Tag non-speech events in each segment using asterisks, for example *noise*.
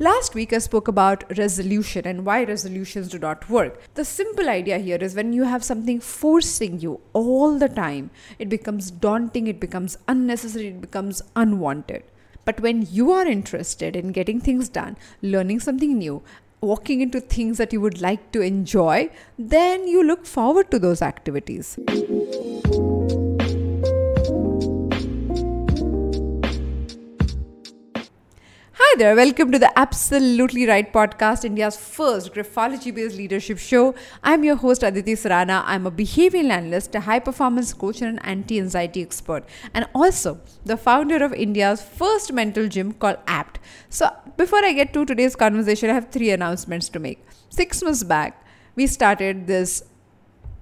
Last week, I spoke about resolution and why resolutions do not work. The simple idea here is when you have something forcing you all the time, it becomes daunting, it becomes unnecessary, it becomes unwanted. But when you are interested in getting things done, learning something new, walking into things that you would like to enjoy, then you look forward to those activities. Hi there, welcome to the Absolutely Write podcast, India's first graphology based leadership show. I'm your host Aditi Surana. I'm a behavioral analyst, a high performance coach, and an anti anxiety expert, and also the founder of India's first mental gym called APT. So, before I get to today's conversation, I have three announcements to make. Six months back, we started this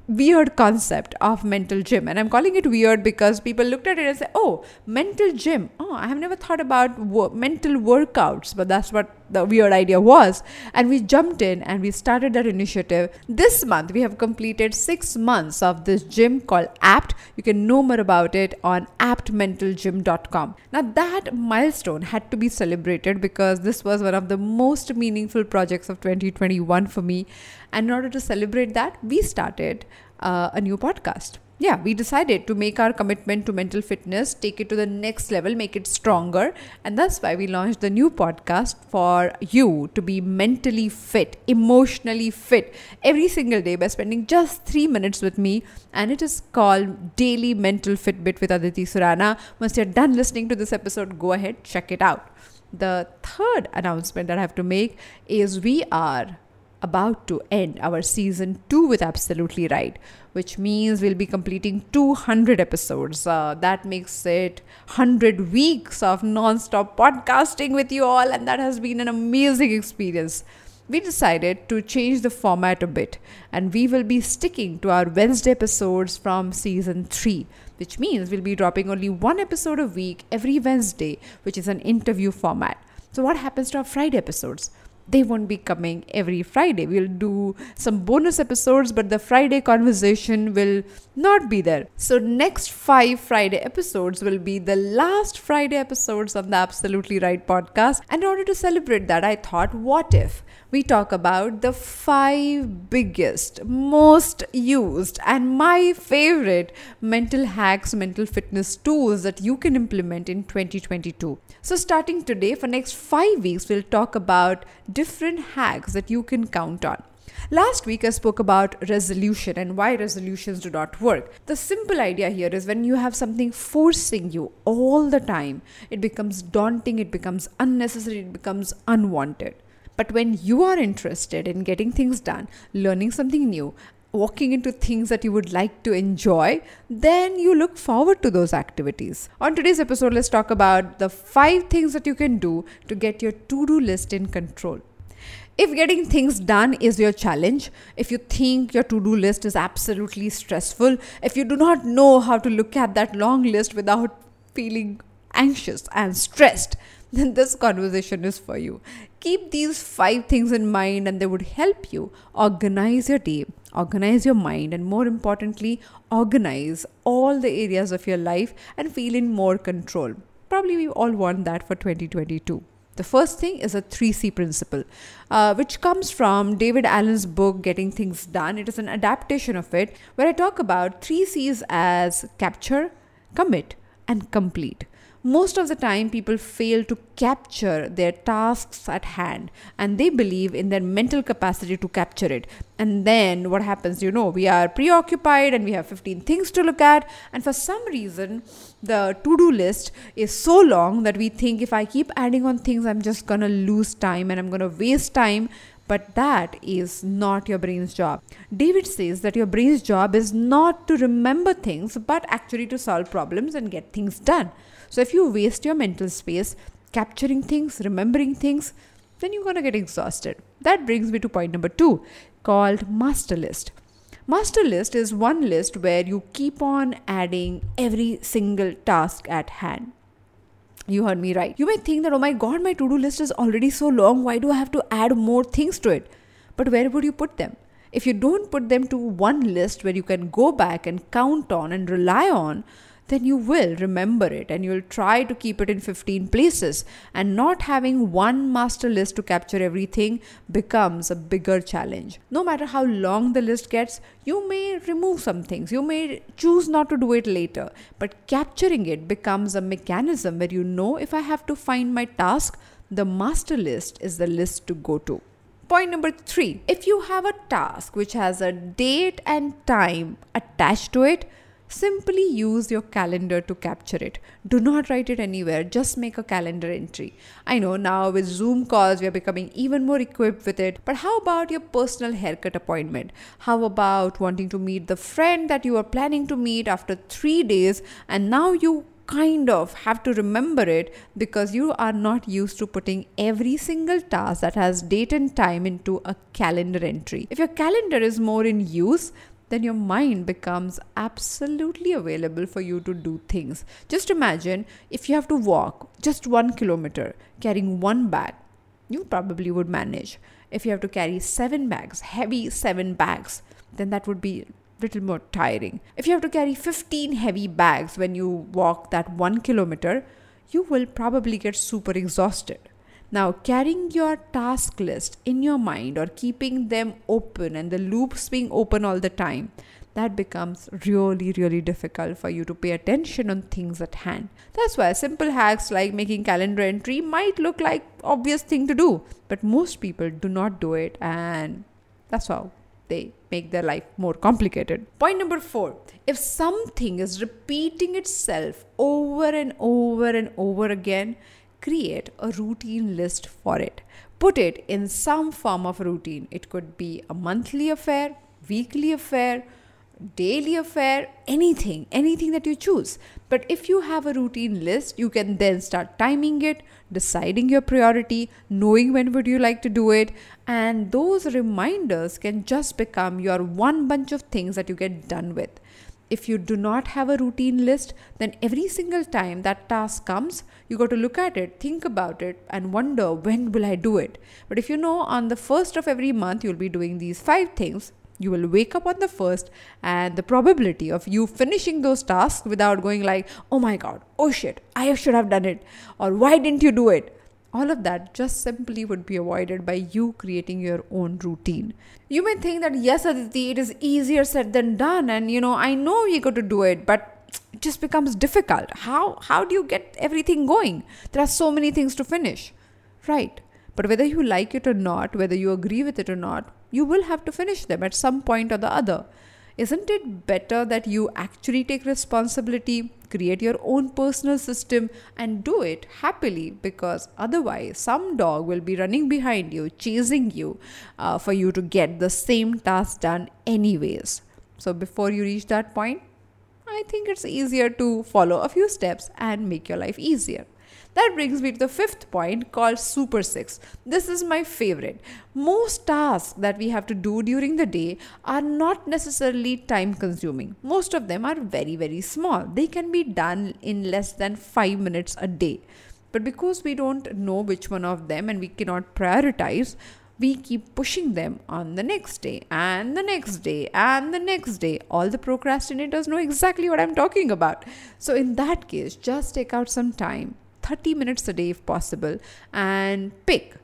weird concept of mental gym. And i'm calling it weird because people looked at it and said oh mental gym. Oh i have never thought about wo- mental workouts but that's what the weird idea was. And we jumped in and we started that initiative. This month we have completed 6 months of this gym called apt. You can know more about it on aptmentalgym.com now that milestone had to be celebrated because this was one of the most meaningful projects of 2021 for me. And in order to celebrate that, we started uh, a new podcast. Yeah, we decided to make our commitment to mental fitness, take it to the next level, make it stronger. And that's why we launched the new podcast for you to be mentally fit, emotionally fit every single day by spending just three minutes with me. And it is called Daily Mental Fitbit with Aditi Surana. Once you're done listening to this episode, go ahead, check it out. The third announcement that I have to make is we are about to end our season 2 with Absolutely Write, which means we'll be completing 200 episodes. Uh, that makes it 100 weeks of non stop podcasting with you all, and that has been an amazing experience. We decided to change the format a bit, and we will be sticking to our Wednesday episodes from season 3 which means we'll be dropping only one episode a week every Wednesday, which is an interview format. So, what happens to our Friday episodes? They won't be coming every Friday. We'll do some bonus episodes, but the Friday conversation will not be there. So, next five Friday episodes will be the last Friday episodes of the Absolutely Write podcast. And in order to celebrate that, I thought, what if we talk about the five biggest, most used, and my favorite mental hacks, mental fitness tools that you can implement in 2022. So, starting today, for next five weeks, we'll talk about different hacks that you can count on. Last week, I spoke about resolution and why resolutions do not work. The simple idea here is when you have something forcing you all the time, it becomes daunting, it becomes unnecessary, it becomes unwanted. But when you are interested in getting things done, learning something new, walking into things that you would like to enjoy, then you look forward to those activities. On today's episode, let's talk about the five things that you can do to get your to do list in control. If getting things done is your challenge, if you think your to do list is absolutely stressful, if you do not know how to look at that long list without feeling anxious and stressed, *laughs* then this conversation is for you. Keep these five things in mind and they would help you organize your day, organize your mind, and more importantly, organize all the areas of your life and feel in more control. Probably we all want that for 2022. The first thing is a 3C principle, uh, which comes from David Allen's book, Getting Things Done. It is an adaptation of it, where I talk about 3 C's as capture, commit, and complete most of the time people fail to capture their tasks at hand and they believe in their mental capacity to capture it. And then what happens? You know we are preoccupied and we have 15 things to look at and for some reason the to do list is so long that we think if i keep adding on things i'm just going to lose time and i'm going to waste time but that is not your brain's job. David says that your brain's job is not to remember things, but actually to solve problems and get things done. So if you waste your mental space capturing things, remembering things, then you're going to get exhausted. That brings me to point number two called master list. Master list is one list where you keep on adding every single task at hand. You heard me right. You may think that, oh my god, my to do list is already so long. Why do I have to add more things to it? But where would you put them? If you don't put them to one list where you can go back and count on and rely on, then you will remember it and you'll try to keep it in 15 places. And not having one master list to capture everything becomes a bigger challenge. No matter how long the list gets, you may remove some things, you may choose not to do it later, but capturing it becomes a mechanism where you know if I have to find my task, the master list is the list to go to. Point number three if you have a task which has a date and time attached to it, simply use your calendar to capture it. Do not write it anywhere, just make a calendar entry. I know now with Zoom calls, we are becoming even more equipped with it, but how about your personal haircut appointment? How about wanting to meet the friend that you are planning to meet after three days and now you kind of have to remember it because you are not used to putting every single task that has date and time into a calendar entry. If your calendar is more in use, then your mind becomes absolutely available for you to do things. Just imagine if you have to walk just one kilometer carrying one bag, you probably would manage. If you have to carry seven bags, heavy seven bags, then that would be little more tiring. If you have to carry 15 heavy bags when you walk that one kilometer, you will probably get super exhausted. Now, carrying your task list in your mind or keeping them open and the loops being open all the time, that becomes really, really difficult for you to pay attention on things at hand. That's why simple hacks like making calendar entry might look like obvious thing to do, but most people do not do it and that's how they make their life more complicated. Point number four if something is repeating itself over and over and over again, create a routine list for it. Put it in some form of routine. It could be a monthly affair, weekly affair, daily affair, anything, anything that you choose. But if you have a routine list, you can then start timing it, deciding your priority, knowing when would you like to do it, and those reminders can just become your one bunch of things that you get done with if you do not have a routine list, then every single time that task comes, you got to look at it, think about it, and wonder when will I do it. But if you know on the first of every month you'll be doing these five things, you will wake up on the first, and the probability of you finishing those tasks without going like, oh my god, oh shit, I should have done it, or why didn't you do it? All of that just simply would be avoided by you creating your own routine. You may think that, yes, Aditi, it is easier said than done, and you know, I know you got to do it, but it just becomes difficult. How, how do you get everything going? There are so many things to finish, right? But whether you like it or not, whether you agree with it or not, you will have to finish them at some point or the other. Isn't it better that you actually take responsibility, create your own personal system, and do it happily? Because otherwise, some dog will be running behind you, chasing you uh, for you to get the same task done, anyways. So, before you reach that point, I think it's easier to follow a few steps and make your life easier. That brings me to the fifth point called Super Six. This is my favorite. Most tasks that we have to do during the day are not necessarily time consuming. Most of them are very, very small. They can be done in less than five minutes a day. But because we don't know which one of them and we cannot prioritize, we keep pushing them on the next day and the next day and the next day. All the procrastinators know exactly what I'm talking about. So, in that case, just take out some time 30 minutes a day if possible and pick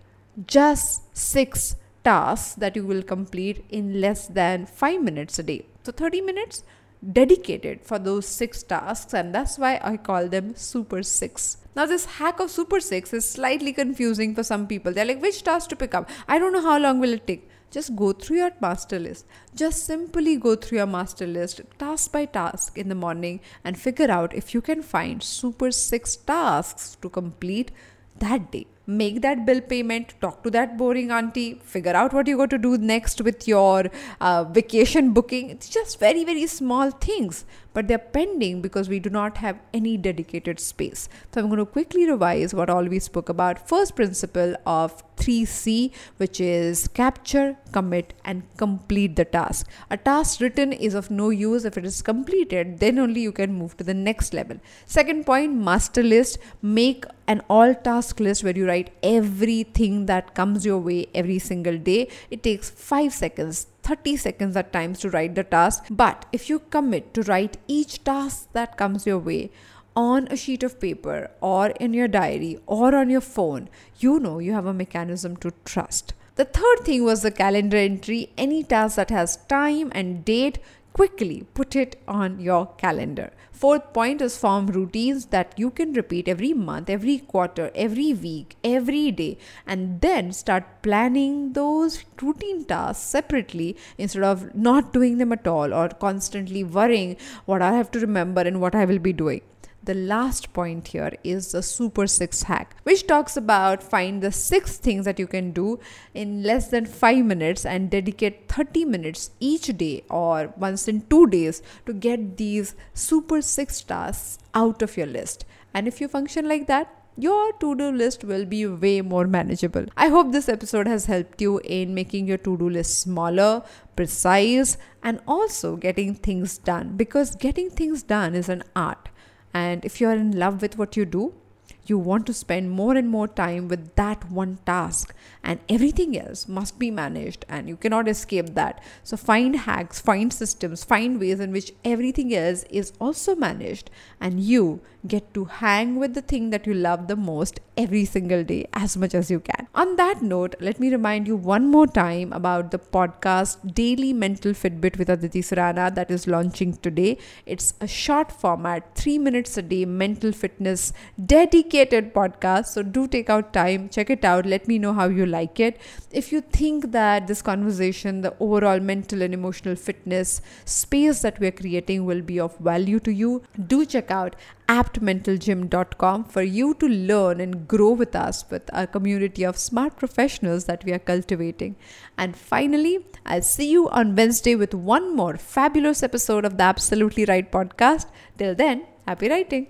just six tasks that you will complete in less than 5 minutes a day. So 30 minutes dedicated for those six tasks and that's why I call them super 6. Now this hack of super 6 is slightly confusing for some people. They're like which task to pick up? I don't know how long will it take just go through your master list. Just simply go through your master list task by task in the morning and figure out if you can find super six tasks to complete that day make that bill payment, talk to that boring auntie, figure out what you're going to do next with your uh, vacation booking. It's just very, very small things, but they're pending because we do not have any dedicated space. So I'm going to quickly revise what all we spoke about. First principle of 3C, which is capture, commit, and complete the task. A task written is of no use if it is completed, then only you can move to the next level. Second point, master list. Make an all task list where you write everything that comes your way every single day. It takes 5 seconds, 30 seconds at times to write the task. But if you commit to write each task that comes your way, on a sheet of paper or in your diary or on your phone, you know you have a mechanism to trust. The third thing was the calendar entry. Any task that has time and date, quickly put it on your calendar. Fourth point is form routines that you can repeat every month, every quarter, every week, every day, and then start planning those routine tasks separately instead of not doing them at all or constantly worrying what I have to remember and what I will be doing the last point here is the super six hack which talks about find the six things that you can do in less than 5 minutes and dedicate 30 minutes each day or once in 2 days to get these super six tasks out of your list and if you function like that your to do list will be way more manageable. I hope this episode has helped you in making your to do list smaller, precise, and also getting things done because getting things done is an art. And if you are in love with what you do, you want to spend more and more time with that one task and everything else must be managed and you cannot escape that so find hacks find systems find ways in which everything else is also managed and you get to hang with the thing that you love the most every single day as much as you can. On that note, let me remind you one more time about the podcast Daily Mental Fitbit with Aditi Surana that is launching today. It's a short format, three minutes a day mental fitness dedicated podcast. So do take out time, check it out, let me know how you like it. If you think that this conversation, the overall mental and emotional fitness space that we're creating will be of value to you, do check out aptmentalgym.com for you to learn and grow with us with our community of smart professionals that we are cultivating. And finally, I'll see you on Wednesday with one more fabulous episode of the Absolutely Write podcast. Till then, happy writing.